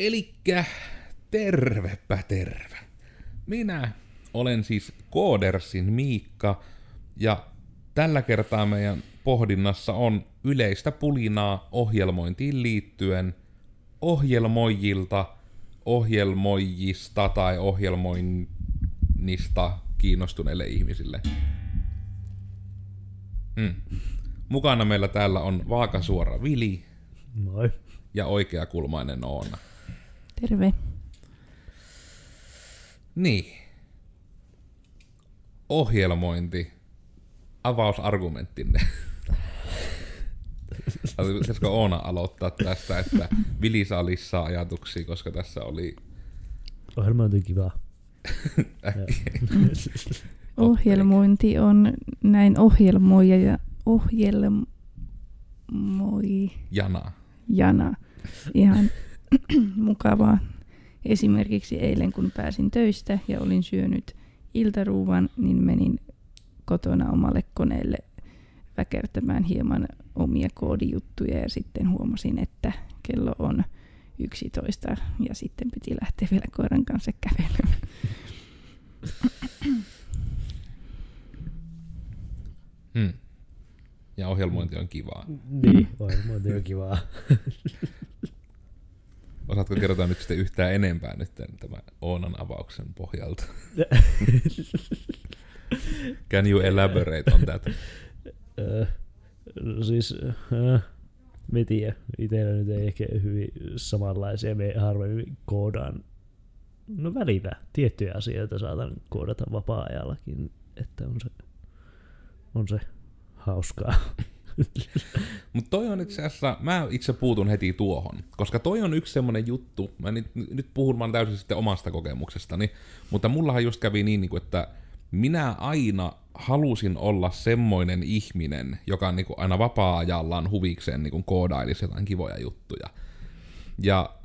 Elikkä tervepä terve. Minä olen siis Koodersin Miikka ja tällä kertaa meidän pohdinnassa on yleistä pulinaa ohjelmointiin liittyen ohjelmoijilta, ohjelmoijista tai ohjelmoinnista kiinnostuneille ihmisille. Hmm. Mukana meillä täällä on vaakasuora Vili Moi. ja oikeakulmainen Oona. Terve. Niin. Ohjelmointi. Avausargumenttinne. Pitäisikö Oona aloittaa tästä, että Vili saa lisää ajatuksia, koska tässä oli Ohjelmointi on. Ohjelmointi on näin ohjelmoija ja ohjelmoijana. Jana. Ihan mukavaa. Esimerkiksi eilen kun pääsin töistä ja olin syönyt iltaruuvan, niin menin kotona omalle koneelle väkertämään hieman omia koodijuttuja ja sitten huomasin, että kello on 11 ja sitten piti lähteä vielä koiran kanssa kävelemään. Hmm. Ja ohjelmointi on kivaa. Niin, ohjelmointi on kivaa. Osaatko kertoa nyt sitten yhtään enempää nyt tämän Oonan avauksen pohjalta? Can you elaborate on that? No siis, äh, me tiedä. Itellä nyt ei ehkä hyvin samanlaisia. Me harvemmin koodaan. No välillä tiettyjä asioita saatan koodata vapaa-ajallakin, että on se, on se hauskaa. Mutta toi on itse asiassa, mä itse puutun heti tuohon, koska toi on yksi semmonen juttu, mä nyt, nyt puhun vaan täysin sitten omasta kokemuksestani, mutta mullahan just kävi niin, niin kuin, että minä aina halusin olla semmoinen ihminen, joka niin kuin aina vapaa-ajallaan huvikseen niin kuin koodailisi jotain kivoja juttuja. Ja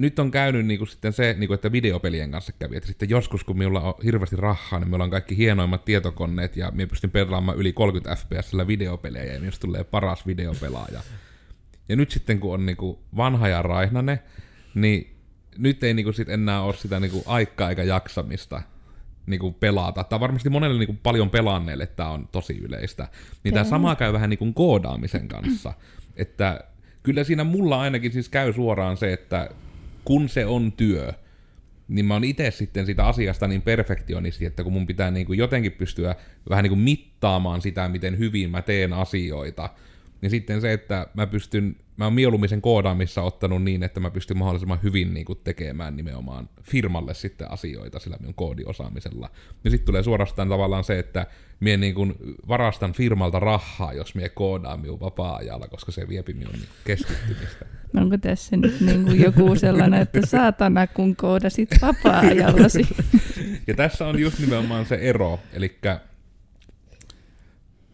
nyt on käynyt niin kuin sitten se, niin kuin, että videopelien kanssa kävi, että sitten joskus kun minulla on hirveästi rahaa, niin minulla on kaikki hienoimmat tietokoneet ja minä pystyn pelaamaan yli 30 fps videopelejä ja minusta tulee paras videopelaaja. Ja nyt sitten kun on niin kuin vanha ja raihnane, niin nyt ei niin kuin sit enää ole sitä niin kuin aikaa eikä jaksamista niin kuin pelata. Tämä varmasti monelle niin kuin paljon pelanneelle tämä on tosi yleistä. Niin tämä sama käy vähän niin kuin koodaamisen kanssa. Että kyllä siinä mulla ainakin siis käy suoraan se, että kun se on työ, niin mä oon itse sitten sitä asiasta niin perfektionisti, että kun mun pitää niin kuin jotenkin pystyä vähän niin kuin mittaamaan sitä, miten hyvin mä teen asioita, niin sitten se, että mä pystyn, mä oon mieluummin sen koodaamissa ottanut niin, että mä pystyn mahdollisimman hyvin niin kuin tekemään nimenomaan firmalle sitten asioita sillä minun koodiosaamisella. Ja sitten tulee suorastaan tavallaan se, että mie niin kuin varastan firmalta rahaa, jos mie koodaan minun vapaa-ajalla, koska se viepi minun niin keskittymistä. Onko tässä nyt niin kuin joku sellainen, että saatana kun koodasit vapaa-ajallasi? Ja tässä on just nimenomaan se ero, eli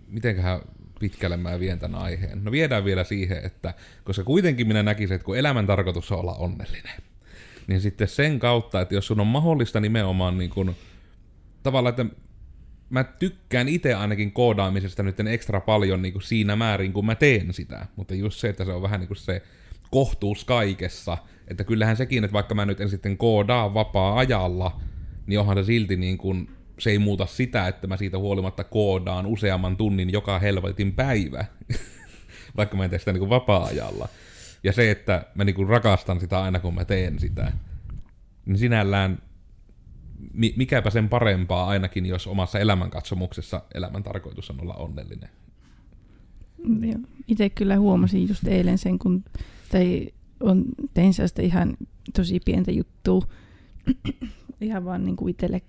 mitenköhän pitkälle mä vien tämän aiheen. No viedään vielä siihen, että koska kuitenkin minä näkisin, että kun elämän tarkoitus on olla onnellinen, niin sitten sen kautta, että jos sun on mahdollista nimenomaan niin kuin, tavallaan, että mä tykkään itse ainakin koodaamisesta nyt ekstra paljon niin kuin siinä määrin, kun mä teen sitä, mutta just se, että se on vähän niin kuin se kohtuus kaikessa, että kyllähän sekin, että vaikka mä nyt en sitten koodaa vapaa-ajalla, niin onhan se silti niin kuin, se ei muuta sitä, että mä siitä huolimatta koodaan useamman tunnin joka helvetin päivä, vaikka mä en tee sitä niin vapaa-ajalla. Ja se, että mä niin rakastan sitä aina, kun mä teen sitä, niin sinällään mi- mikäpä sen parempaa ainakin, jos omassa elämänkatsomuksessa elämän tarkoitus on olla onnellinen. Itse kyllä huomasin just eilen sen, kun tai on, tein sellaista ihan tosi pientä juttua, ihan vaan niin kuin itselle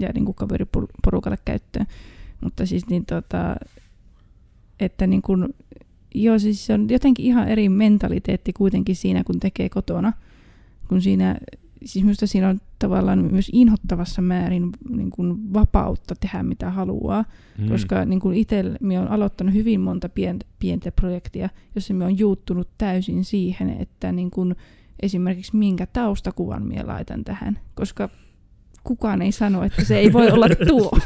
ja niin kuin kaveriporukalle käyttöön. Mutta siis niin tota, että niin kuin, joo siis se on jotenkin ihan eri mentaliteetti kuitenkin siinä, kun tekee kotona. Kun siinä, siis minusta siinä on tavallaan myös inhottavassa määrin niin kuin vapautta tehdä mitä haluaa. Mm. Koska niin kuin itse minä olen aloittanut hyvin monta pientä, pientä projektia, jossa minä olen juuttunut täysin siihen, että niin kuin esimerkiksi minkä taustakuvan minä laitan tähän. Koska kukaan ei sano, että se ei voi olla tuo.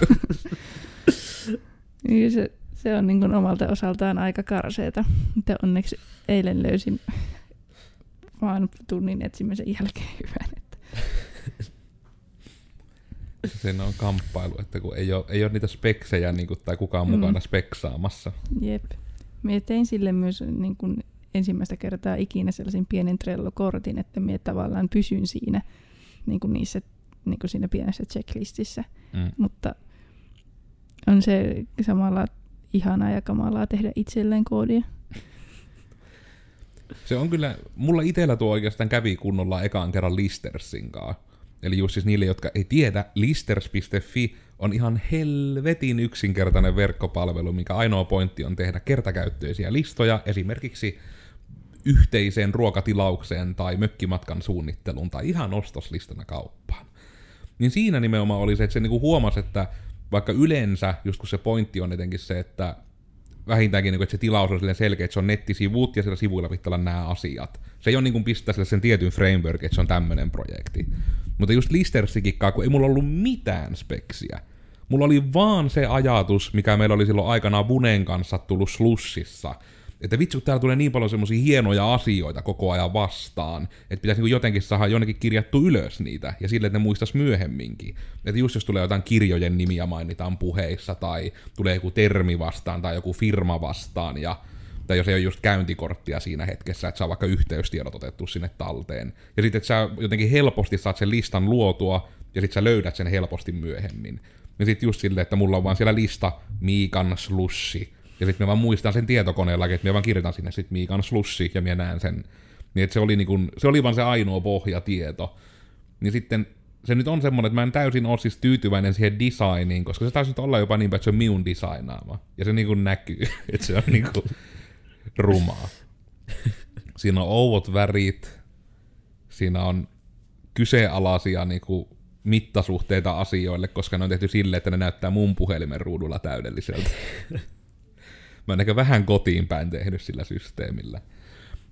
Niin se, se on niin kuin omalta osaltaan aika karseeta. Mutta onneksi eilen löysin vaan tunnin etsimisen jälkeen hyvän. Että. Siinä on kamppailu, että kun ei ole, ei ole niitä speksejä niin kuin, tai kukaan Mm. mukana speksaamassa. Jep. Mie tein sille myös niin kun ensimmäistä kertaa ikinä sellaisen pienen Trello-kortin, että mie tavallaan pysyn siinä niin kun niissä, niin kun siinä pienessä checklistissä. Mm. Mutta on se samalla ihanaa ja kamalaa tehdä itselleen koodia. Se on kyllä, mulla itellä tuo oikeastaan kävi kunnolla ekaan kerran Listersin kanssa. Eli just siis niille, jotka ei tiedä, listers.fi on ihan helvetin yksinkertainen verkkopalvelu, mikä ainoa pointti on tehdä kertakäyttöisiä listoja, esimerkiksi yhteiseen ruokatilaukseen tai mökkimatkan suunnitteluun tai ihan ostoslistana kauppaan. Niin siinä nimenomaan oli se, että se niinku huomasi, että vaikka yleensä, just kun se pointti on etenkin se, että vähintäänkin, niin kuin, että se tilaus on selkeä, että se on nettisivut ja siellä sivuilla pitää olla nämä asiat. Se ei ole niin kuin pistää sille sen tietyn framework, että se on tämmöinen projekti. Mutta just Listersikin, kun ei mulla ollut mitään speksiä. Mulla oli vaan se ajatus, mikä meillä oli silloin aikanaan Bunen kanssa tullut slussissa, että vitsi, kun täällä tulee niin paljon semmoisia hienoja asioita koko ajan vastaan, että pitäisi niin jotenkin saada jonnekin kirjattu ylös niitä, ja sille, että ne muistas myöhemminkin. Että just jos tulee jotain kirjojen nimiä mainitaan puheissa, tai tulee joku termi vastaan, tai joku firma vastaan, ja tai jos ei ole just käyntikorttia siinä hetkessä, että saa vaikka yhteystiedot otettu sinne talteen. Ja sitten, että sä jotenkin helposti saat sen listan luotua, ja sitten sä löydät sen helposti myöhemmin. Ja sitten just silleen, että mulla on vaan siellä lista Miikan slussi, ja sitten mä vaan muistan sen tietokoneella, että mä vaan kirjoitan sinne sit Miikan slussi, ja mä näen sen. Niin se oli, niinku, se oli vaan se ainoa pohjatieto. Niin sitten se nyt on semmoinen, että mä en täysin ole siis tyytyväinen siihen designiin, koska se taisi nyt olla jopa niin että se on minun designaama. Ja se niinku näkyy, että se on niinku rumaa. Siinä on ouvot värit, siinä on kyseenalaisia niinku mittasuhteita asioille, koska ne on tehty silleen, että ne näyttää mun puhelimen ruudulla täydelliseltä. Mä oon ehkä vähän kotiin päin tehnyt sillä systeemillä.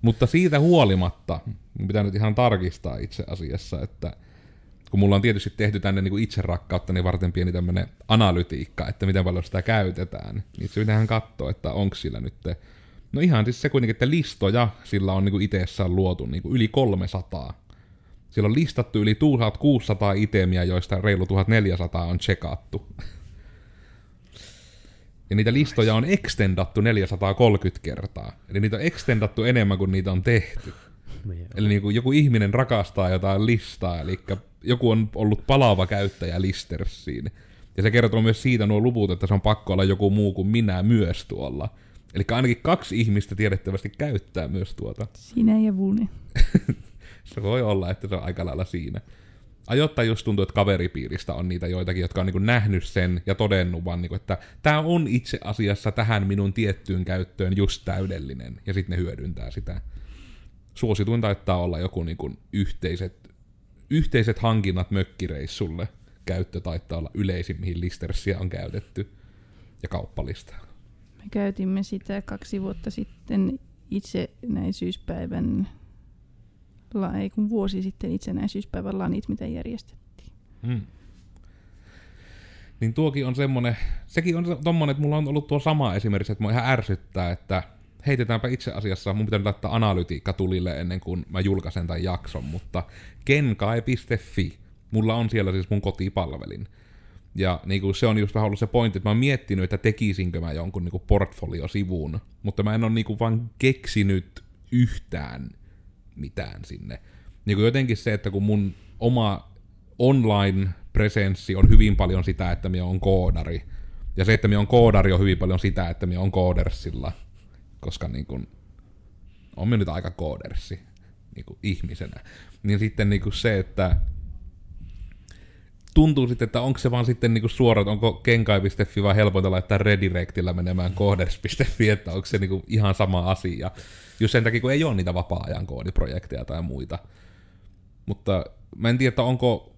Mutta siitä huolimatta, pitää nyt ihan tarkistaa itse asiassa, että kun mulla on tietysti tehty tänne niin itse rakkauttani varten pieni tämmönen analytiikka, että miten paljon sitä käytetään, niin se pitää katsoa, että onko sillä nyt No ihan siis se kuitenkin, että listoja sillä on niin itsessään luotu niin yli 300. Sillä on listattu yli 1600 itemiä, joista reilu 1400 on checkattu. Ja niitä listoja on extendattu 430 kertaa. Eli niitä on extendattu enemmän kuin niitä on tehty. Niin, Eli niin kuin joku ihminen rakastaa jotain listaa, eli joku on ollut palaava käyttäjä Listersiin. Ja se kertoo myös siitä nuo luvut, että se on pakko olla joku muu kuin minä myös tuolla. Eli ainakin kaksi ihmistä tiedettävästi käyttää myös tuota. Sinä ja Vune. Se voi olla, että se on aika lailla siinä. Ajoittain just tuntuu, että kaveripiiristä on niitä joitakin, jotka on niin nähnyt sen ja todennut vaan, niin että tämä on itse asiassa tähän minun tiettyyn käyttöön just täydellinen, ja sitten ne hyödyntää sitä. Suosituin taittaa olla joku niin kuin yhteiset, yhteiset hankinnat mökkireissulle. Käyttö taittaa olla yleisin, mihin Listersia on käytetty, ja kauppalista. Me käytimme sitä kaksi vuotta sitten itsenäisyyspäivän, la, ei kun vuosi sitten itsenäisyyspäivän lanit, mitä järjestettiin. Mm. Niin tuokin on semmonen, sekin on tommonen, että mulla on ollut tuo sama esimerkiksi, että mua ihan ärsyttää, että heitetäänpä itse asiassa, mun pitää laittaa analytiikka tulille ennen kuin mä julkaisen tämän jakson, mutta kenkai.fi, mulla on siellä siis mun kotipalvelin. Ja niin kuin se on just vähän ollut se pointti, että mä oon miettinyt, että tekisinkö mä jonkun niin kuin portfoliosivun, mutta mä en ole niin kuin vaan keksinyt yhtään mitään sinne. Niin kuin jotenkin se, että kun mun oma online-presenssi on hyvin paljon sitä, että minä on koodari, ja se, että minä on koodari on hyvin paljon sitä, että minä on koodersilla, koska niin kuin, on minä nyt aika koodersi niin kuin ihmisenä. Niin sitten niin kuin se, että tuntuu sitten, että onko se vaan sitten niinku suora, että onko kenkai.fi vai helpointa laittaa redirectillä menemään kooders.fi, että onko se niinku ihan sama asia. Just sen takia, kun ei ole niitä vapaa-ajan koodiprojekteja tai muita. Mutta mä en tiedä, että onko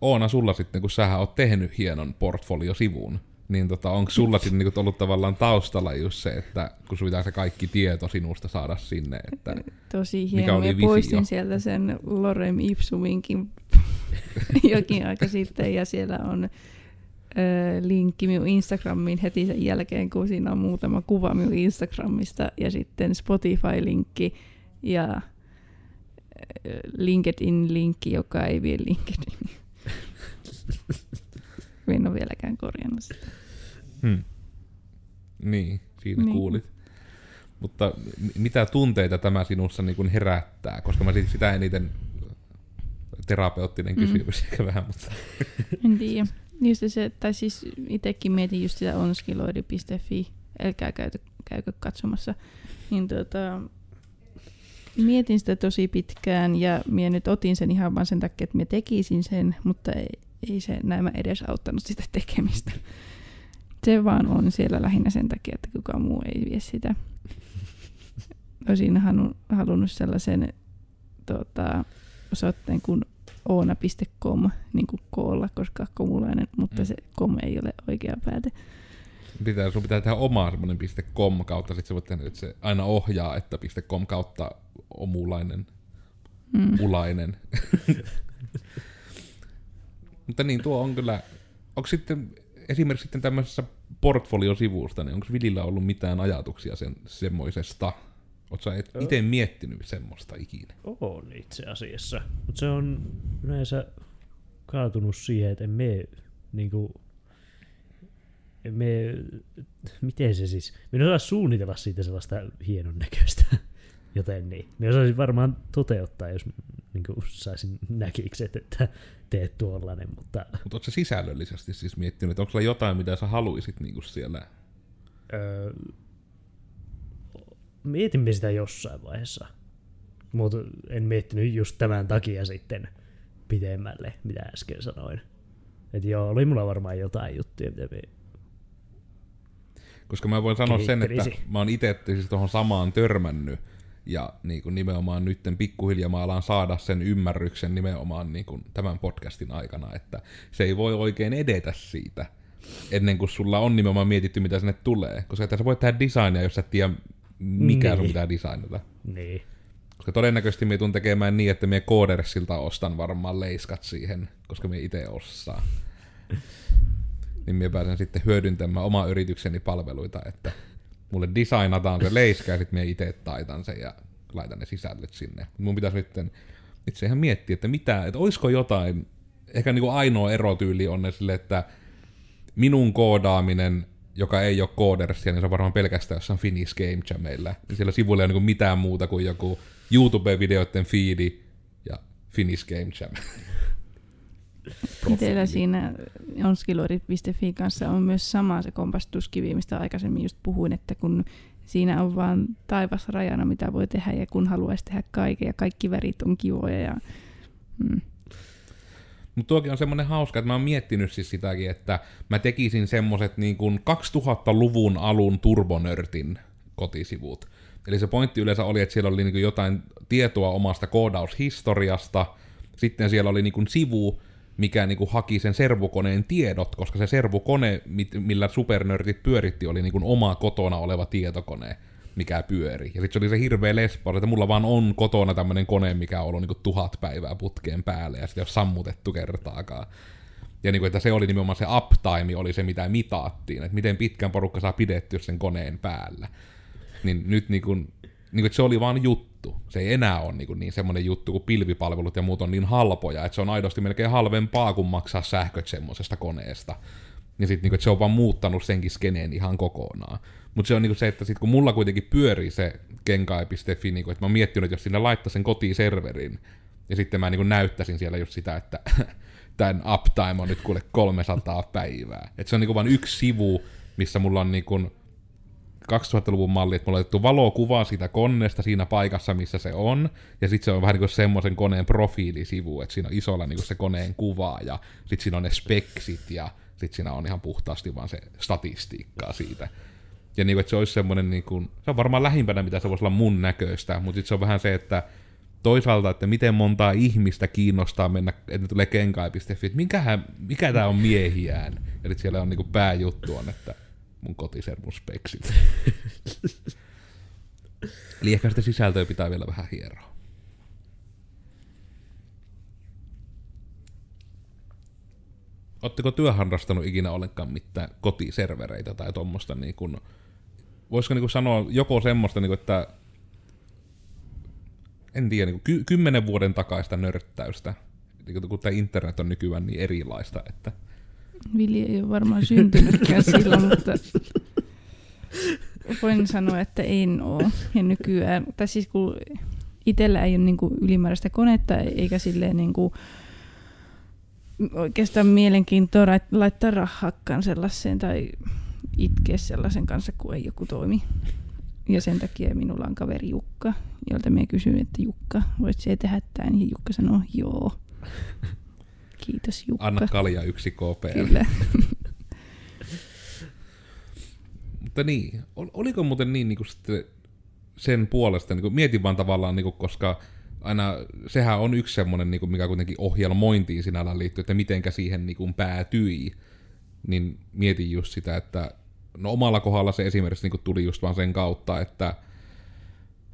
Oona sulla sitten, kun sähän oot tehnyt hienon portfoliosivun, niin tota, onko sulla sitten niinku ollut tavallaan taustalla just se, että kun sun pitää se kaikki tieto sinusta saada sinne, että Tosi Mikä hieno. oli Ja visio? poistin sieltä sen Lorem Ipsuminkin jokin aika sitten ja siellä on ö, linkki minun Instagramiin heti sen jälkeen, kun siinä on muutama kuva minun Instagramista ja sitten Spotify-linkki ja LinkedIn-linkki, joka ei vie LinkedIn. en ole vieläkään korjannut sitä. Hmm. Niin, siinä Niin. kuulit. Mutta mitä tunteita tämä sinussa niin kuin herättää? Koska mä sit- sitä eniten terapeuttinen Mm. kysymys ehkä vähän, mutta En tiedä. Just se, tai siis itsekin mietin just sitä onskiloidi.fi, älkää käytä, käykö katsomassa. Niin tota, mietin sitä tosi pitkään ja minä nyt otin sen ihan vaan sen takia, että minä tekisin sen, mutta ei, ei se näemmä edes auttanut sitä tekemistä. Se vaan on siellä lähinnä sen takia, että kukaan muu ei vie sitä. Olisin halu- halunnut sellaisen tota, osoitteen kuin oona.com niin kuin koolla, koska komulainen, mutta Mm. se kom ei ole oikea pääte. pitää, sun pitää tehdä omaa semmoinen .com kautta, sit sä voit tehdä, että se aina ohjaa, että .com kautta omulainen, Mm. ulainen. Mutta niin, tuo on kyllä, onko sitten esimerkiksi sitten tämmöisessä portfoliosivusta, niin onko Vilillä ollut mitään ajatuksia sen semmoisesta? Oletko et itse miettinyt semmoista ikinä? On itse asiassa. Mutta se on yleensä kaatunut siihen, että en mene niinku, en mene, miten se siis, minä osaa suunnitella siitä sellaista hienon näköistä. Joten niin. Minä osaisin varmaan toteuttaa, jos niin saisin näkikset, että teet tuollainen, mutta Mutta sä sisällöllisesti siis miettinyt, että onko sulla jotain, mitä sä haluisit niinku siellä? öö, mietimme sitä jossain vaiheessa. Mutta en miettinyt just tämän takia sitten pitemmälle, mitä äsken sanoin. Et joo, oli mulla varmaan jotain juttuja, mitä me... Koska mä voin sanoa sen, että mä oon itse siis tuohon samaan törmännyt, ja niin kuin nimenomaan nytten pikkuhiljaa mä alan saada sen ymmärryksen nimenomaan niin kuin tämän podcastin aikana, että se ei voi oikein edetä siitä, ennen kuin sulla on nimenomaan mietitty, mitä sinne tulee. Koska että sä voit tehdä designia, jos sä et tiedä, mikä Niin. sun pitää designata. Niin. Koska todennäköisesti me tuun tekemään niin, että me Codersilta ostan varmaan leiskat siihen, koska me itse osaa. niin me pääsen sitten hyödyntämään oma yritykseni palveluita, että mulle designataan se leiska ja sitten me itse taitan sen ja laitan ne sisällöt sinne. Mun pitäisi nyt itse ihan miettiä, että mitä, että olisiko jotain, ehkä niinku ainoa erotyyli on ne sille, että minun koodaaminen, joka ei ole koodersia, niin se on varmaan pelkästään jossain Finnish Game Jamilla. Niin siellä sivuilla ei ole niinku mitään muuta kuin joku YouTube-videoiden feedi ja Finnish Game Jam. Itsellä siinä onskilori.fi kanssa on myös sama se kompastuskivi, mistä aikaisemmin just puhuin, että kun siinä on vaan taivas rajana, mitä voi tehdä ja kun haluaisi tehdä kaiken ja kaikki värit on kivoja ja mm, Mutta tuokin on semmoinen hauska, että mä oon miettinyt siis sitäkin, että mä tekisin semmoset niin kuin 2000-luvun alun turbonörtin kotisivut. Eli se pointti yleensä oli, että siellä oli niin jotain tietoa omasta koodaushistoriasta, sitten siellä oli niin sivu, mikä niin kuin haki sen servukoneen tiedot, koska se servukone, millä supernörtit pyöritti, oli niin kuin oma kotona oleva tietokone, mikä pyöri. Ja sitten se oli se hirveä lespo, että mulla vaan on kotona tämmöinen kone, mikä on ollut niin kuin tuhat päivää putkeen päälle, ja sitä ei ole sammutettu kertaakaan. Ja niin kuin, että se oli nimenomaan se uptime, oli se mitä mitattiin, että miten pitkän porukka saa pidettyä sen koneen päällä. Niin nyt niin kuin, niin kuin, että se oli vaan juttu. Se ei enää ole niin, kuin niin semmoinen juttu, kun pilvipalvelut ja muut on niin halpoja, että se on aidosti melkein halvempaa kuin maksaa sähköt semmoisesta koneesta. Ja sitten niinku, että se on vaan muuttanut senkin skeneen ihan kokonaan. Mutta se on niinku se, että sit kun mulla kuitenkin pyörii se kenkai.fi, niinku, että mä oon miettinyt, että jos sinne laittaa sen kotiserverin, ja sitten mä niinku näyttäisin siellä just sitä, että tämän uptime on nyt kuule 300 päivää. Että se on niinku vain yksi sivu, missä mulla on niinku 2000-luvun malli, että on otettu valokuva siitä koneesta siinä paikassa, missä se on, ja sitten se on vähän niin kuin semmoisen koneen profiilisivu, että siinä on isolla niin kuin se koneen kuva, ja sitten siinä on ne speksit, ja sitten siinä on ihan puhtaasti vaan se statistiikkaa siitä. Ja niin kuin, että se olisi semmoinen, niin kuin, se on varmaan lähimpänä, mitä se voisi olla mun näköistä, mutta sitten se on vähän se, että toisaalta, että miten montaa ihmistä kiinnostaa mennä, että ne tulee kenkai.fi, että mikähän, mikä tämä on miehiään. Eli siellä on niin kuin pääjuttu on, että mun kotiservun speksit. Eli ehkä sitä sisältöä pitää vielä vähän hieroa. Oletteko työharrastanut ikinä ollenkaan mitään kotiservereitä tai tuommoista niin kuin, voisiko niin kuin sanoa joko semmoista, niin kuin, että en tiedä, niin ky- kymmenen vuoden takaista nörttäystä. Niin kun tämä internet on nykyään niin erilaista, että Vili ei ole varmaan syntynytkään silloin, mutta voin sanoa, että en ole. Ja nykyään, tai siis kun itsellä ei ole niinku ylimääräistä konetta, eikä silleen niinku oikeastaan mielenkiintoa laittaa rahakkaan sellaiseen tai itkeä sellaisen kanssa, kun ei joku toimi. Ja sen takia minulla on kaveri Jukka, jolta minä kysyin, että Jukka, voit se tehdä tämän? Ja Jukka sanoo, joo. Kiitos Jukka. anna kalja yksi KPL. Kyllä. Mutta niin, ol- oliko muuten niin, niin kuin sitten sen puolesta, niin kuin, mietin vaan tavallaan, niin kuin, koska aina sehän on yksi semmoinen, niin kuin, mikä kuitenkin ohjelmointiin sinällään liittyy, että mitenkä siihen niin kuin, päätyi, niin mietin just sitä, että no omalla kohdalla se esimerkiksi niin kuin, tuli just vaan sen kautta, että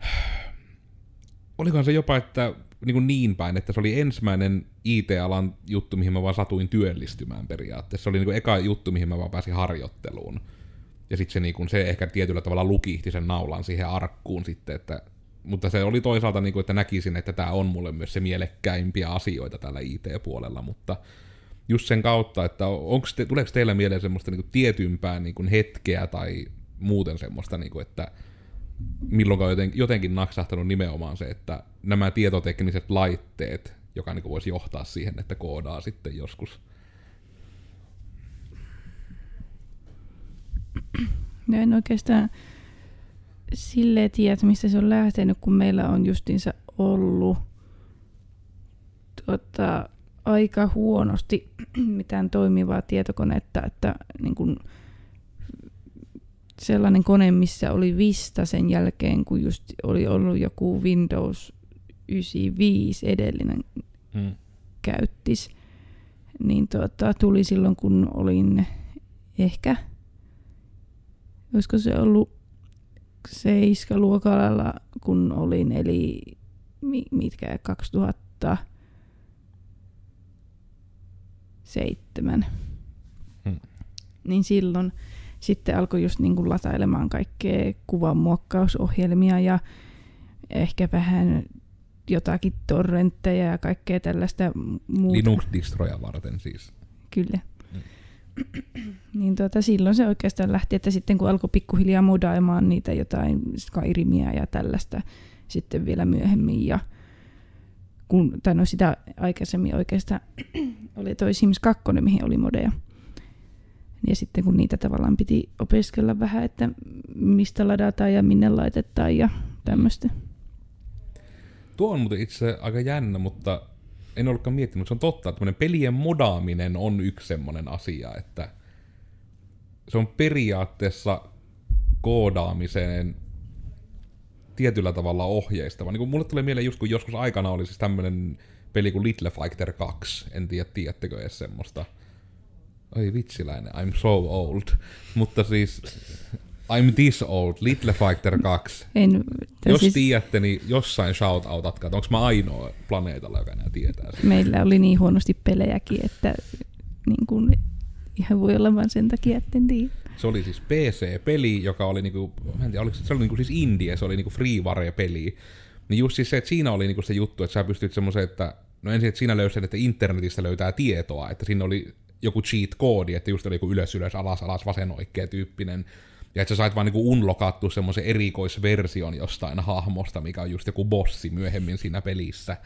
olikohan se jopa, että niin, niin päin, että se oli ensimmäinen IT-alan juttu, mihin mä vaan satuin työllistymään periaatteessa. Se oli niin kuin eka juttu, mihin mä vaan pääsin harjoitteluun. Ja sitten se, niin kuin, se ehkä tietyllä tavalla lukihti sen naulan siihen arkkuun sitten, että mutta se oli toisaalta, niin kuin, että näkisin, että tämä on mulle myös se mielekkäimpiä asioita tällä IT-puolella, mutta just sen kautta, että onko te, tuleeko teillä mieleen semmoista niin kuin tietympää niin kuin hetkeä tai muuten semmoista, niin kuin, että milloin on jotenkin, naksahtanut nimenomaan se, että nämä tietotekniset laitteet, joka niin kuin voisi johtaa siihen, että koodaa sitten joskus. No en oikeastaan silleen tiedä, mistä se on lähtenyt, kun meillä on justiinsa ollut tota, aika huonosti mitään toimivaa tietokonetta, että niin kun, sellainen kone, missä oli Vista sen jälkeen, kun just oli ollut joku Windows 95 edellinen Hmm. käyttis, niin tota, tuli silloin, kun olin ehkä, olisiko se ollut seiskaluokalla, kun olin, eli mi, mitkä 2007. Hmm. Niin silloin sitten alkoi just niin kuin latailemaan kaikkea kuvanmuokkausohjelmia ja ehkä vähän jotakin torrentteja ja kaikkea tällaista muuta. Linux-distroja varten siis. Kyllä. niin tota, silloin se oikeastaan lähti, että sitten kun alkoi pikkuhiljaa modaimaan niitä jotain Skyrimia ja tällaista sitten vielä myöhemmin ja kun, tai no sitä aikaisemmin oikeastaan oli toi Sims 2, mihin oli modeja. Ja sitten kun niitä tavallaan piti opiskella vähän, että mistä ladataan ja minne laitetaan ja tämmöistä. Tuo on muuten itse aika jännä, mutta en ollutkaan miettinyt, mutta se on totta, että pelien modaaminen on yksi semmoinen asia, että se on periaatteessa koodaamiseen tietyllä tavalla ohjeistava. Niin kuin mulle tulee mieleen just kun joskus aikana oli siis tämmönen peli kuin Little Fighter 2, en tiedä, tiedättekö edes semmoista. Oi vitsiläinen, I'm so old. Mutta siis, I'm this old, Little Fighter 2. En, Jos siis tiedätte, niin jossain shoutoutatkaa, että onko mä ainoa planeetalla, joka enää tietää sen. meillä oli niin huonosti pelejäkin, että niin kun, ihan voi olla vain sen takia, että en tiedä. Se oli siis PC-peli, joka oli niinku, mä en tiedä, oliko, se oli niinku siis indie, se oli niinku freeware-peli. Niin just siis se, että siinä oli niinku se juttu, että sä pystyt semmoiseen, että no ensin, että siinä löysin, että internetistä löytää tietoa, että siinä oli joku cheat-koodi, että just oli joku ylös, ylös, alas, alas, vasen, oikea tyyppinen. Ja että sä sait vaan niinku unlokattua semmoisen erikoisversion jostain hahmosta, mikä on just joku bossi myöhemmin siinä pelissä.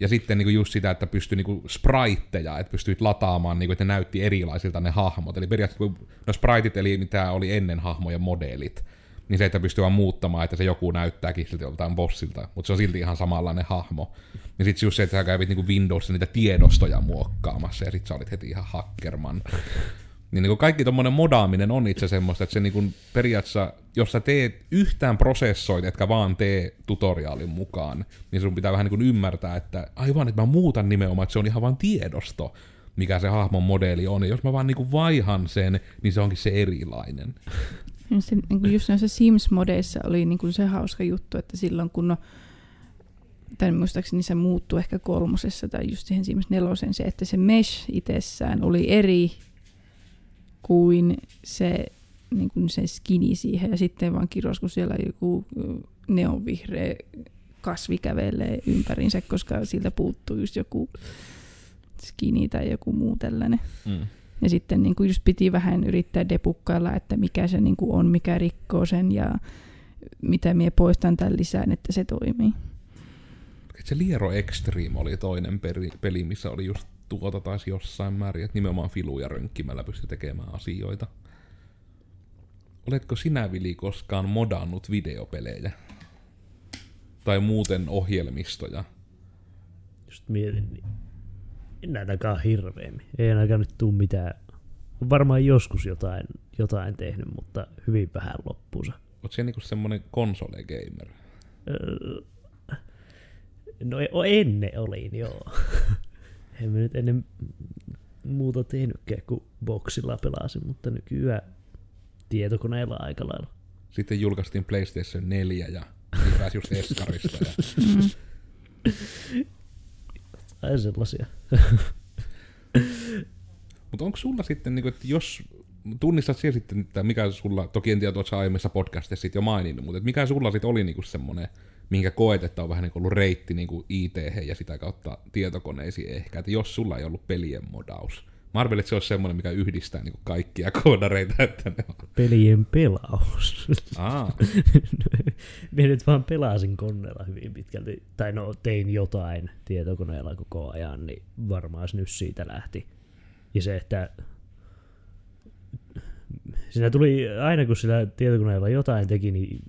Ja sitten niinku just sitä, että pystyi niinku spriteja, että pystyit lataamaan, niinku, että ne näytti erilaisilta ne hahmot. Eli periaatteessa no spriteit, eli mitä oli ennen hahmojen modelit, niin se, että pystyy vaan muuttamaan, että se joku näyttääkin siltä joltain bossilta, mutta se on silti ihan samanlainen hahmo. Ja sitten just se, että sä kävit niinku Windowsissa niitä tiedostoja muokkaamassa, ja sitten sä olit heti ihan hackerman. Niin, niin kaikki tuommoinen modaaminen on itse semmoista, että se niin periaatteessa, jos sä teet yhtään prosessoit, etkä vaan tee tutoriaalin mukaan, niin sun pitää vähän niin ymmärtää, että aivan, että mä muutan nimenomaan, että se on ihan vain tiedosto, mikä se hahmon modeli on. Ja jos mä vaan niin vaihan sen, niin se onkin se erilainen. Niin kuin just näissä Sims-modeissa oli niin kuin se hauska juttu, että silloin kun no, tai muistaakseni se muuttui ehkä kolmosessa tai just siihen Sims nelosen se, että se mesh itsessään oli eri kuin se, niin kuin se skini siihen ja sitten vaan kiros, kun siellä joku neonvihreä kasvi kävelee ympärinsä, koska siltä puuttuu just joku skini tai joku muu tällainen. Mm. Ja sitten niin kuin just piti vähän yrittää depukkailla, että mikä se niin kuin on, mikä rikkoo sen ja mitä mie poistan tämän lisään, että se toimii. Se Liero Extreme oli toinen peri, peli, missä oli just tuota taisi jossain määrin, että nimenomaan filuja rönkkimällä pystyi tekemään asioita. Oletko sinä, Vili, koskaan modannut videopelejä? Tai muuten ohjelmistoja? Just mietin, en ainakaan hirveämmin. Ei ainakaan nyt tuu mitään. On varmaan joskus jotain, jotain tehnyt, mutta hyvin vähän loppuunsa. Oot siellä niinku semmonen konsole-gamer? Öö, No e- ennen olin, joo. en mä nyt ennen muuta tehnytkään kuin boksilla pelasin, mutta nykyään tietokoneella aika lailla. Sitten julkaistiin PlayStation 4 ja niin pääsi just Eskarista. Ja... Mm. Ai sellaisia. Mutta onko sulla sitten, niinku, että jos tunnistat siellä sitten, että mikä sulla, toki en tiedä, tuossa aiemmissa podcastissa jo maininnut, mutta että mikä sulla sitten oli niinku semmoinen, minkä koet, että on vähän niinku ollut reitti niinku it ja sitä kautta tietokoneisiin ehkä, että jos sulla ei ollut pelien modaus. Että se olisi semmoinen, mikä yhdistää niinku kaikkia koodareita, että ne on. Pelien pelaus. Aa, Minä nyt vaan pelasin koneella hyvin pitkälti. Tai no, tein jotain tietokoneella koko ajan, niin varmaan se nyt siitä lähti. Ja se, että siinä tuli, aina kun sillä tietokoneella jotain teki, niin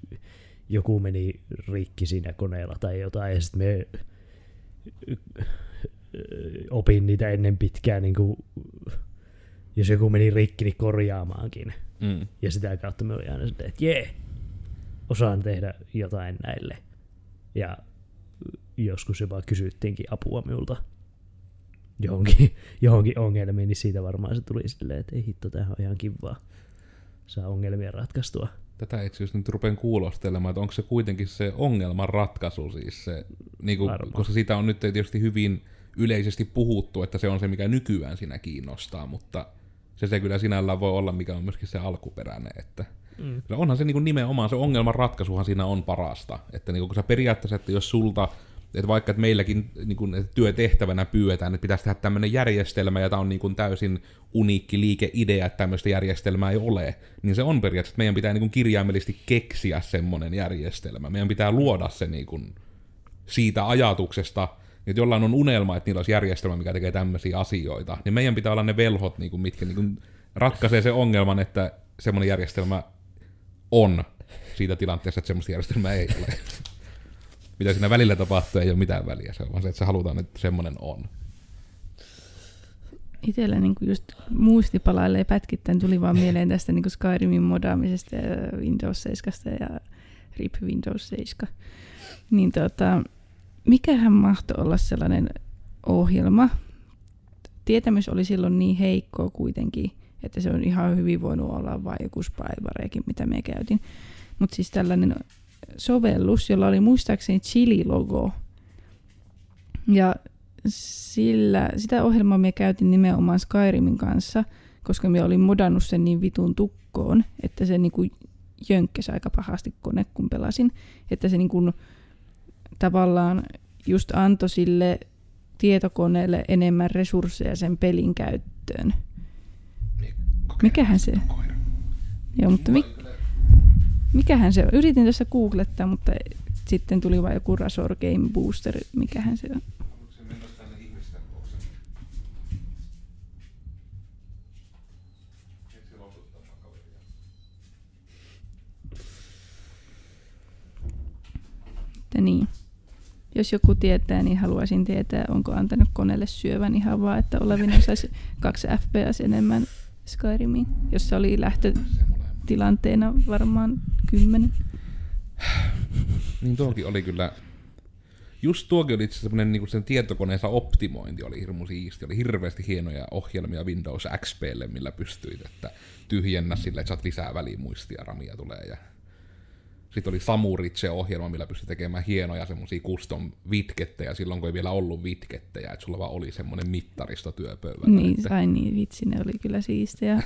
joku meni rikki siinä koneella tai jotain, ja sitten me opin niitä ennen pitkään, niin kuin, jos joku meni rikki, niin korjaamaankin. mm. Ja sitä kautta me oli aina että jee, osaan tehdä jotain näille. Ja joskus jopa kysyttiinkin apua minulta johonkin, johonkin ongelmiin, niin siitä varmaan se tuli silleen, että ei hitto, tämähän on ihan kivaa. Saa ongelmia ratkaistua. Tätä itse asiassa nyt rupean kuulostelemaan, että onko se kuitenkin se ongelman ratkaisu siis se, niin kuin, koska siitä on nyt tietysti hyvin yleisesti puhuttu, että se on se, mikä nykyään siinä kiinnostaa, mutta se, se kyllä sinällään voi olla, mikä on myöskin se alkuperäinen, että Mm. No onhan se niin kuin nimenomaan, se ongelman ratkaisuhan siinä on parasta. Että niin kun sä periaatteessa, että jos sulta, että vaikka että meilläkin niin kuin, että työtehtävänä pyydetään, että pitäisi tehdä tämmöinen järjestelmä, ja tämä on niin kuin täysin uniikki liikeidea, että tämmöistä järjestelmää ei ole, niin se on periaatteessa, että meidän pitää niin kuin kirjaimellisesti keksiä semmoinen järjestelmä. Meidän pitää luoda se niin kuin siitä ajatuksesta, että jollain on unelma, että niillä olisi järjestelmä, mikä tekee tämmöisiä asioita, niin meidän pitää olla ne velhot, niin kuin, mitkä niin kuin ratkaisee sen ongelman, että semmoinen järjestelmä on siitä tilanteessa, että semmoista järjestelmää ei ole. Mitä siinä välillä tapahtuu, ei ole mitään väliä. Se on vaan se, että se halutaan, että semmoinen on. Itsellä niin just muistipalailee pätkittäin tuli vaan mieleen tästä niin Skyrimin modaamisesta ja Windows 7 ja RIP Windows 7. Niin tota, mikähän mahtoi olla sellainen ohjelma? Tietämys oli silloin niin heikkoa kuitenkin, että se on ihan hyvin voinut olla vain joku spybarekin, mitä me käytin. Mutta siis tällainen sovellus, jolla oli muistaakseni Chili-logo. Ja sillä, sitä ohjelmaa me käytin nimenomaan Skyrimin kanssa, koska me olin modannut sen niin vitun tukkoon, että se niinku jönkkäsi aika pahasti kone, kun pelasin. Että se niinku tavallaan just antoi sille tietokoneelle enemmän resursseja sen pelin käyttöön. Mikähän se? Joo, mutta mi- mikähän se on? Yritin tässä googlettaa, mutta sitten tuli vain joku Razor Game Booster. Mikähän se on? Niin. Jos joku tietää, niin haluaisin tietää, onko antanut koneelle syövän ihan vaan, että olevina saisi kaksi FPS enemmän Skyrimiin, jossa oli lähtötilanteena varmaan kymmenen. Niin tuokin oli kyllä, just tuokin oli itse semmoinen niin sen tietokoneensa optimointi oli hirmu siisti. Oli hirveästi hienoja ohjelmia Windows XPlle, millä pystyit, että tyhjennä sille, että saat lisää välimuistia, ramia tulee ja sitten oli Samuritse-ohjelma, millä pystyi tekemään hienoja semmoisia custom vitkettejä silloin, kun ei vielä ollut vitkettejä, että sulla vaan oli semmoinen mittaristo työpöydällä. Niin, että, ai niin, vitsi, ne oli kyllä siistejä.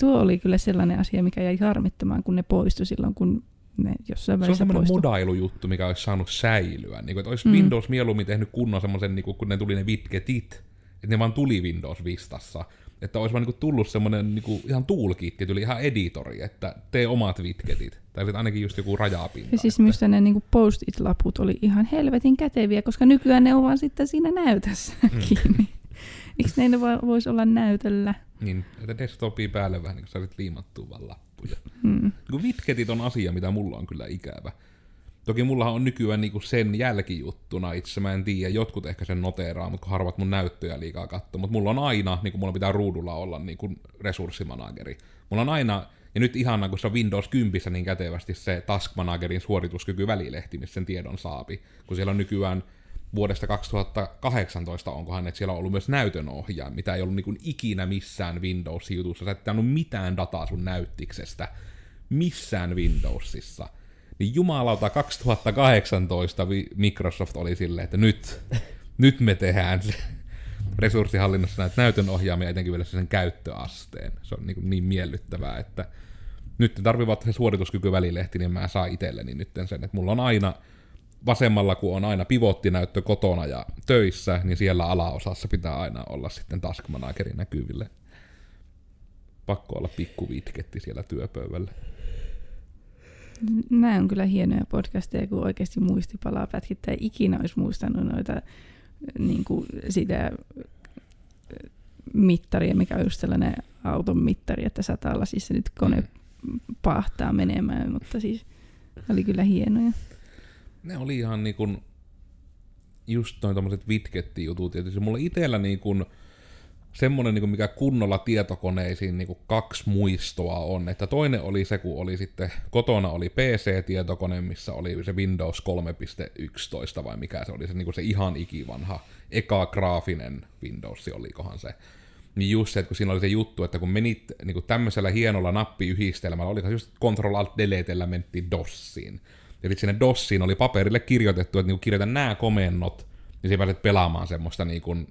Tuo oli kyllä sellainen asia, mikä jäi harmittamaan, kun ne poistui silloin, kun ne jossain Se on semmoinen modailujuttu, mikä olisi saanut säilyä. Niin kuin, että olisi Mm. Windows mieluummin tehnyt kunnon semmoisen, niin kun ne tuli ne widgetit, että ne vaan tuli Windows Vistassa. Että olisi vaan niin kuin, tullut semmoinen niin kuin, ihan toolkit, tuli ihan editori, että tee omat widgetit. Tai sitten ainakin just joku rajapinta. Ja siis että- minusta ne niinku post-it-laput oli ihan helvetin käteviä, koska nykyään ne on vaan sitten siinä näytössä Mm. kiinni. Miksi ne ei voisi olla näytöllä? Niin, että desktopia päälle vähän niin kuin saisit liimattua vaan lappuja. Mm. Niin widgetit on asia, mitä mulla on kyllä ikävä. Toki mulla on nykyään niinku sen jälkijuttuna itse, mä en tiedä, jotkut ehkä sen noteeraa, mutta harvat mun näyttöjä liikaa katsoo. Mutta mulla on aina, niin kuin mulla pitää ruudulla olla niin kuin resurssimanageri. Mulla on aina, ja nyt ihana, kun se on Windows 10 niin kätevästi se Task Managerin suorituskyky välilehti, missä sen tiedon saapi. Kun siellä on nykyään vuodesta 2018 onkohan, että siellä on ollut myös näytönohjaaja, mitä ei ollut niin ikinä missään Windows-jutussa. Sä et mitään dataa sun näyttiksestä missään Windowsissa. Niin jumalauta 2018 vi- Microsoft oli silleen, että nyt, nyt me tehdään se resurssihallinnassa näitä näytönohjaamia, etenkin vielä sen käyttöasteen. Se on niin, niin miellyttävää, että nyt tarvivat se suorituskykyvälilehti, niin mä saan itselleni nyt sen, että mulla on aina vasemmalla, kun on aina pivottinäyttö kotona ja töissä, niin siellä alaosassa pitää aina olla sitten Task Managerin näkyville. Pakko olla pikku vitketti siellä työpöydällä. Nämä on kyllä hienoja podcasteja, kun oikeasti muisti palaa pätkittäin. Ikinä olisi muistanut noita niin kuin sitä mittaria, mikä on just sellainen auton mittari, että satalla siis se nyt kone pahtaa menemään, mutta siis oli kyllä hienoja. ne oli ihan niin kuin just noin tommoset widgetti-jutut. Tietysti mulla itellä niin kuin semmonen, niin mikä kunnolla tietokoneisiin niin kaksi muistoa on. Että toinen oli se, kun oli sitten kotona oli PC-tietokone, missä oli se Windows 3.11 vai mikä se oli, se, niin se ihan ikivanha eka graafinen Windows, olikohan se. Niin just se, että kun siinä oli se juttu, että kun menit niin kuin tämmöisellä hienolla nappiyhdistelmällä, se just Control Alt Deletellä mentiin DOSiin. Ja sitten sinne DOSiin oli paperille kirjoitettu, että niin kirjoita nämä komennot, niin sä pääset pelaamaan semmoista niin kuin,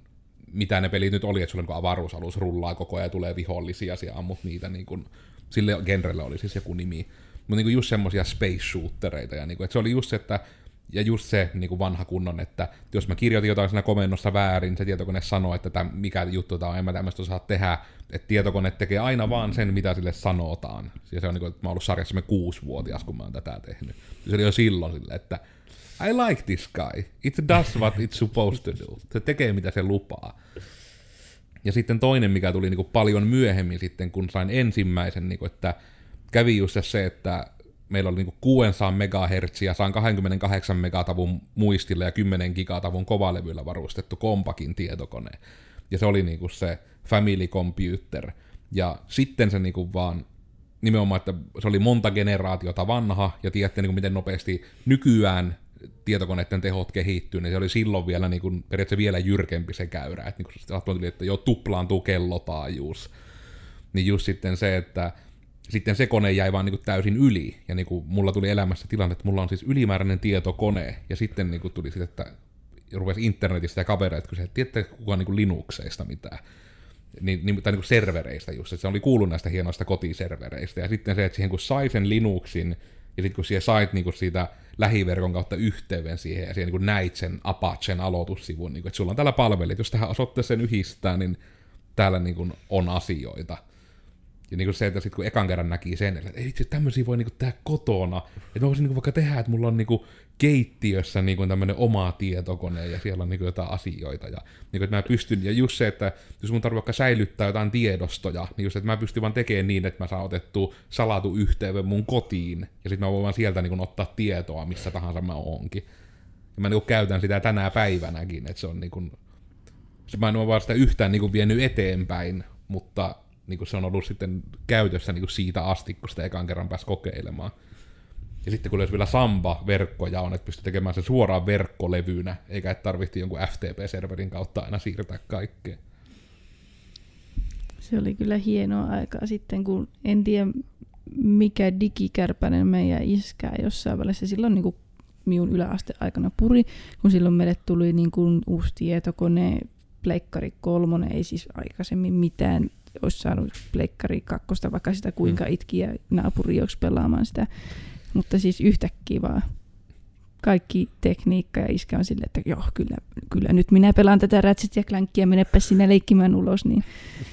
mitä ne pelit nyt oli, että sulla niin avaruusalus rullaa koko ajan ja tulee vihollisia ja ammut niitä niin kuin, sille genrelle oli siis joku nimi. Mutta niin just semmoisia space shootereita ja niin kuin, että se oli just se, että ja just se niin kuin vanha kunnon, että jos mä kirjoitin jotain siinä komennossa väärin, se tietokone sanoo, että täm, mikä juttu tämä on, en mä tämmöistä osaa tehdä, että tietokone tekee aina vaan sen, mitä sille sanotaan. Ja se on niin kuin, että mä oon ollut sarjassa kuusivuotias, kun mä oon tätä tehnyt. Ja se oli jo silloin sille, että I like this guy. It does what it's supposed to do. Se tekee, mitä se lupaa. Ja sitten toinen, mikä tuli niinku paljon myöhemmin sitten, kun sain ensimmäisen, niinku, että kävi just se, että meillä oli niinku 600 MHz ja saan 28 megatavun muistilla ja 10 gigatavun kovalevyllä varustettu kompakin tietokone. Ja se oli niinku se family computer. Ja sitten se niinku vaan nimenomaan, että se oli monta generaatiota vanha, ja tiedätte, niin kuin miten nopeasti nykyään tietokoneiden tehot kehittyy, niin se oli silloin vielä niin kuin, periaatteessa vielä jyrkempi se käyrä, että niin saattoi tuli, että jo tuplaantuu kellotaajuus. Niin just sitten se, että sitten se kone jäi vaan niin kuin täysin yli, ja niin kuin mulla tuli elämässä tilanne, että mulla on siis ylimääräinen tietokone, ja sitten niin kuin tuli sitten, että rupesi internetistä ja kavereita kysyä, että tiedätte kukaan niin kuin Linuxeista mitään? Niin, niin, tai niin kuin servereistä just, että se oli kuullut näistä hienoista kotiservereistä, ja sitten se, että siihen kun sai sen Linuxin, ja sitten kun siihen sait niin kuin siitä lähiverkon kautta yhteyden siihen, ja siihen niin kuin näit sen Apachen aloitussivun, niin kuin, että sulla on täällä palvelit, jos tähän osoitteeseen yhdistää, niin täällä niin kuin on asioita. Ja niin kuin se, että sitten kun ekan kerran näki sen, että ei vitsi, tämmöisiä voi niinku tehdä kotona. Että mä voisin niinku vaikka tehdä, että mulla on niinku keittiössä niinku tämmöinen oma tietokone ja siellä on niinku jotain asioita. Ja niinku, että mä pystyn, ja just se, että jos mun tarvitsee vaikka säilyttää jotain tiedostoja, niin just, että mä pystyn vaan tekemään niin, että mä saan otettua salatu yhteyden mun kotiin. Ja sitten mä voin vaan sieltä niinku ottaa tietoa, missä tahansa mä oonkin. Ja mä niinku käytän sitä tänä päivänäkin, että se on niinku, se mä en ole vaan sitä yhtään niinku vienyt eteenpäin, mutta niin se on ollut sitten käytössä niin siitä asti, kun sitä ekan kerran pääsi kokeilemaan. Ja sitten kun olisi vielä Samba-verkkoja on, että pystyy tekemään sen suoraan verkkolevynä, eikä että tarvittiin jonkun FTP-serverin kautta aina siirtää kaikkea. Se oli kyllä hienoa aikaa sitten, kun en tiedä mikä digikärpänen meidän iskää jossain välissä. Silloin niin kuin minun yläasteaikana puri, kun silloin meille tuli niin kuin uusi tietokone, Pleikkari kolmonen, ei siis aikaisemmin mitään olisi saanut Pleikkari kakkosta, vaikka sitä kuinka itki ja naapuri pelaamaan sitä. Mutta siis yhtäkkiä vaan kaikki tekniikka ja iskä on silleen, että joo, kyllä, kyllä nyt minä pelaan tätä Ratchet ja Clankia, menepä sinne leikkimään ulos, niin,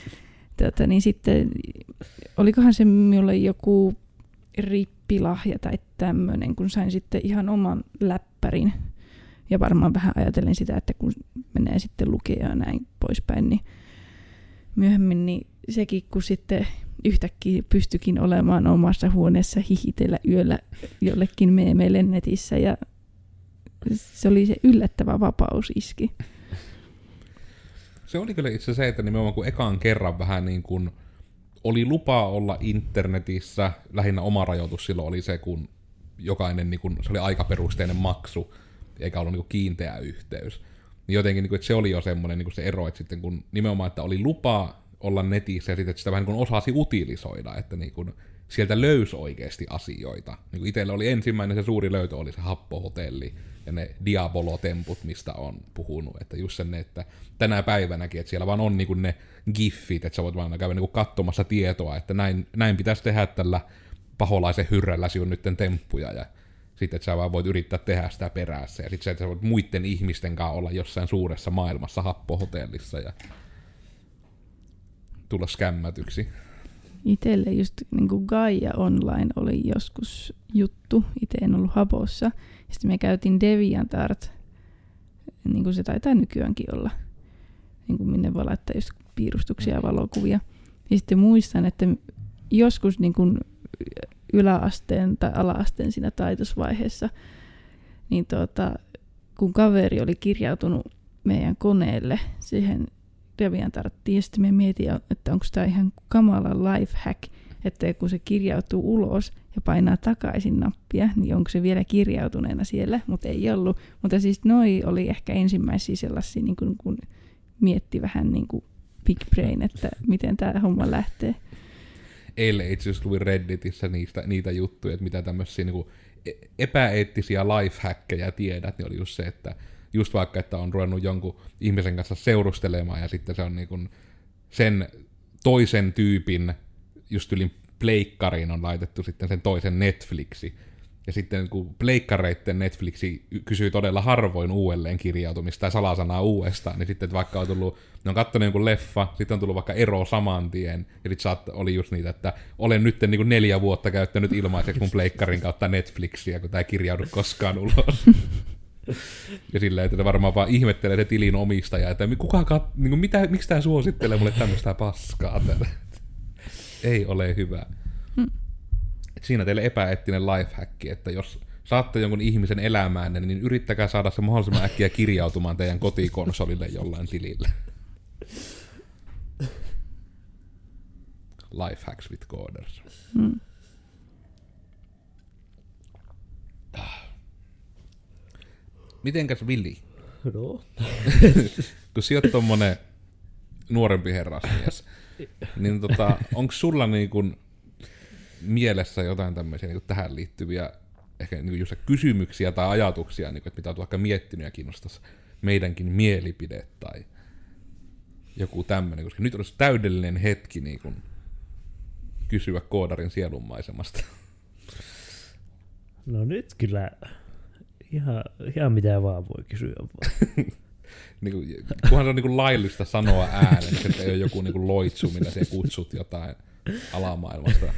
tota, niin sitten olikohan se minulle joku rippilahja tai tämmöinen, kun sain sitten ihan oman läppärin. Ja varmaan vähän ajatellen sitä, että kun menee sitten lukea ja näin poispäin, niin myöhemmin niin sekin, kun sitten yhtäkkiä pystyikin olemaan omassa huoneessa hihitellä yöllä jollekin meemeille netissä ja se oli se yllättävä vapaus iski. Se oli kyllä itse se, että nimenomaan kun ekaan kerran vähän niin kuin oli lupa olla internetissä, lähinnä oma rajoitus silloin oli se, kun jokainen, niin kuin, se oli aikaperusteinen maksu, eikä ollut niin kuin kiinteä yhteys. Niin jotenkin niin kuin, että se oli jo semmoinen niin kuin se ero, että sitten kun nimenomaan, että oli lupa olla netissä ja sitten, että sitä vähän niin kuin osasi utilisoida, että niin kuin, sieltä löysi oikeasti asioita. Niin kuin itsellä oli ensimmäinen se suuri löytö, oli se happohotelli ja ne diabolotemput, mistä on puhunut. Että just sen, että tänä päivänäkin, että siellä vaan on niin kuin ne giffit, että sä voit vaan käydä niin kuin katsomassa tietoa, että näin, näin pitäisi tehdä tällä paholaisen hyrrälläsi on nytten temppuja ja sitten, että sä vaan voit yrittää tehdä sitä perässä. Ja sitten että sä voit muiden ihmisten kanssa olla jossain suuressa maailmassa happohotellissa ja tulla skämmätyksi. Itelle just niin kuin Gaia Online oli joskus juttu. Itse en ollut Habossa. Sitten me käytiin DeviantArt, niin kuin se taitaa nykyäänkin olla, niin kuin minne voi laittaa just piirustuksia ja valokuvia. Ja sitten muistan, että joskus niin kuin yläasteen tai alaasteen siinä taitosvaiheessa, niin tuota, kun kaveri oli kirjautunut meidän koneelle siihen DeviantArttiin, ja sitten me mietin, että onko tämä ihan kamala life hack, että kun se kirjautuu ulos ja painaa takaisin nappia, niin onko se vielä kirjautuneena siellä, mutta ei ollut. Mutta siis noi oli ehkä ensimmäisiä sellaisia, niin kun, kun mietti vähän niin kuin big brain, että miten tämä homma lähtee. Eilen itse asiassa luin Redditissä niistä, niitä juttuja, että mitä tämmöisiä niin epäeettisiä lifehackkejä tiedät, niin oli just se, että just vaikka, että on ruvennut jonkun ihmisen kanssa seurustelemaan ja sitten se on niin kuin sen toisen tyypin just yli pleikkariin on laitettu sitten sen toisen Netflixi. Ja sitten kun pleikkareitten Netflixi kysyy todella harvoin uudelleen kirjautumista tai salasanaa uudestaan, niin sitten vaikka on tullut, ne on katsonut jonkun leffa, sitten on tullut vaikka ero saman tien, ja sitten saat, oli just niitä, että olen nyt niin neljä vuotta käyttänyt ilmaiseksi mun pleikkarin kautta Netflixiä, kun tämä ei kirjaudu koskaan ulos. ja sillä, että varmaan vaan ihmettelee se tilin omistaja, että kuka kat, niin kuin mitä, miksi tämä suosittelee mulle tämmöistä paskaa tällä. ei ole hyvä. Hmm. Siinä teille epäeettinen lifehack, että jos saatte jonkun ihmisen elämään, niin yrittäkää saada se mahdollisimman äkkiä kirjautumaan teidän kotikonsolille jollain tilillä. Lifehacks with coders. Hmm. Mitenkäs Vili? No. Kun sä oot tommonen nuorempi herrasmies, niin tota, onko sulla niin kun mielessä jotain tämmöisiä niin tähän liittyviä ehkä niin just kysymyksiä tai ajatuksia, niin kuin, että mitä olet vaikka miettinyt ja kiinnostaisi meidänkin mielipide tai joku tämmöinen, koska nyt olisi täydellinen hetki niin kuin, kysyä koodarin sielunmaisemasta. No nyt kyllä ihan, ihan mitä vaan voi kysyä vaan. niin kuin, kunhan se on niin kuin laillista sanoa ääneen, että ei ole joku niin kuin loitsu, millä se kutsut jotain alamaailmasta.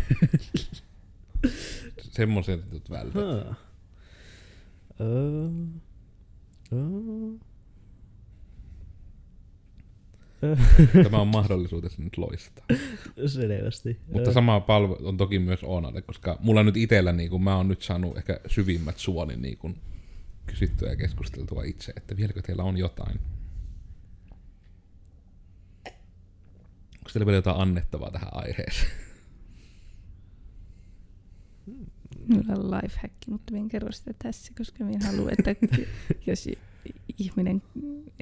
Semmoisia tytöt vältät. Tämä on mahdollisuutesi nyt loistaa. Selvästi. Mutta sama palvelu on toki myös Oonalle, koska mulla nyt itsellä, niin kun mä oon nyt saanut ehkä syvimmät suoni niin kun kysyttyä ja keskusteltua itse, että vieläkö teillä on jotain. Onko teillä vielä jotain annettavaa tähän aiheeseen? Minulla on lifehack, mutta en kerro sitä tässä, koska minä haluan, että jos ihminen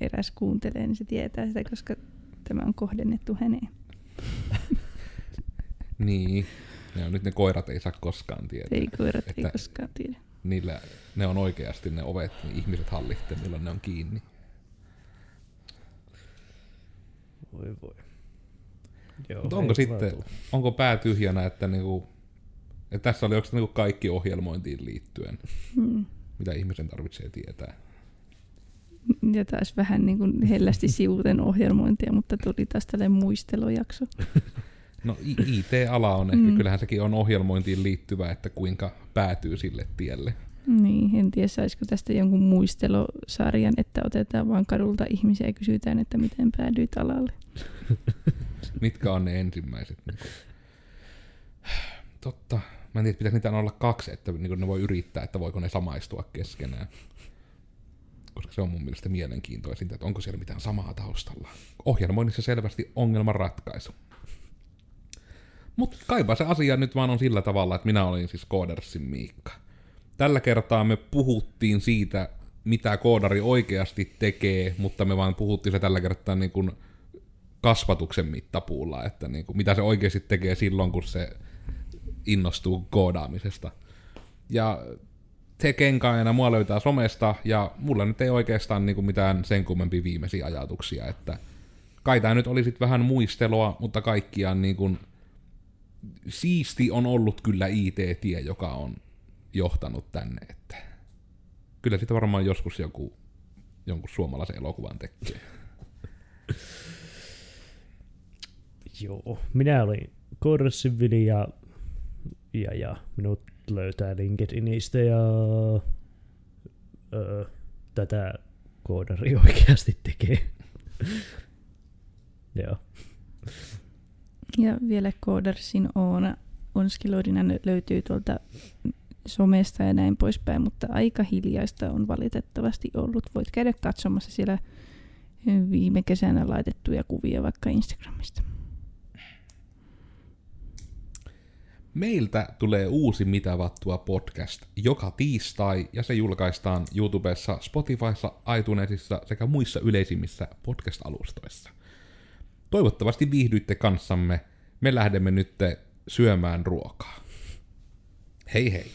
eräs kuuntelee, niin se tietää sitä, koska tämä on kohdennettu häneen. niin. Ja nyt ne koirat ei saa koskaan tietää. Ei koirat ei koskaan tiedä. Niillä, ne on oikeasti ne ovet, niin ihmiset hallitte, milloin ne on kiinni. Voi voi. Joo, Mutta onko sitten, onko pää tyhjänä, että niinku Et tässä oli oikeastaan niin kaikki ohjelmointiin liittyen, Hmm. mitä ihmisen tarvitsee tietää. Ja taas vähän niin kuin hellästi sivuten ohjelmointia, mutta tuli taas tällainen muistelojakso. No IT-ala on ehkä, Mm. kyllähän sekin on ohjelmointiin liittyvä, että kuinka päätyy sille tielle. Niin, en tiedä saisiko tästä jonkun muistelosarjan, että otetaan vaan kadulta ihmisiä ja kysytään, että miten päädyit alalle. Mitkä on ne ensimmäiset? Niin kuin... Totta. Mä en tiedä, pitäisi niitä olla kaksi, että niin ne voi yrittää, että voiko ne samaistua keskenään. Koska se on mun mielestä mielenkiintoisinta, että onko siellä mitään samaa taustalla. Ohjelmoinnissa selvästi ongelman ratkaisu. Mutta kaipa se asia nyt vaan on sillä tavalla, että minä olin siis Koodersin Miikka. Tällä kertaa me puhuttiin siitä, mitä koodari oikeasti tekee, mutta me vaan puhuttiin se tällä kertaa niin kuin kasvatuksen mittapuulla, että niin kuin, mitä se oikeasti tekee silloin, kun se innostuu koodaamisesta. Ja se kenkaajana mua löytää somesta, ja mulla nyt ei oikeastaan niin kuin mitään sen kummempi viimeisiä ajatuksia, että kai tää nyt oli sit vähän muistelua, mutta kaikkiaan niin kuin, siisti on ollut kyllä IT-tie, joka on johtanut tänne, että kyllä sitä varmaan joskus joku jonkun suomalaisen elokuvan tekee. Joo, minä olin Korsin Vili ja, ja, ja minut löytää LinkedInistä ja öö, tätä koodari oikeasti tekee. Joo. Ja vielä Koodarsin Oona Onskiloidina löytyy tuolta somesta ja näin poispäin, mutta aika hiljaista on valitettavasti ollut. Voit käydä katsomassa siellä viime kesänä laitettuja kuvia vaikka Instagramista. Meiltä tulee uusi Mitä vattua podcast joka tiistai ja se julkaistaan YouTubessa, Spotifyssa, iTunesissa sekä muissa yleisimmissä podcast-alustoissa. Toivottavasti viihdyitte kanssamme. Me lähdemme nyt syömään ruokaa. Hei hei!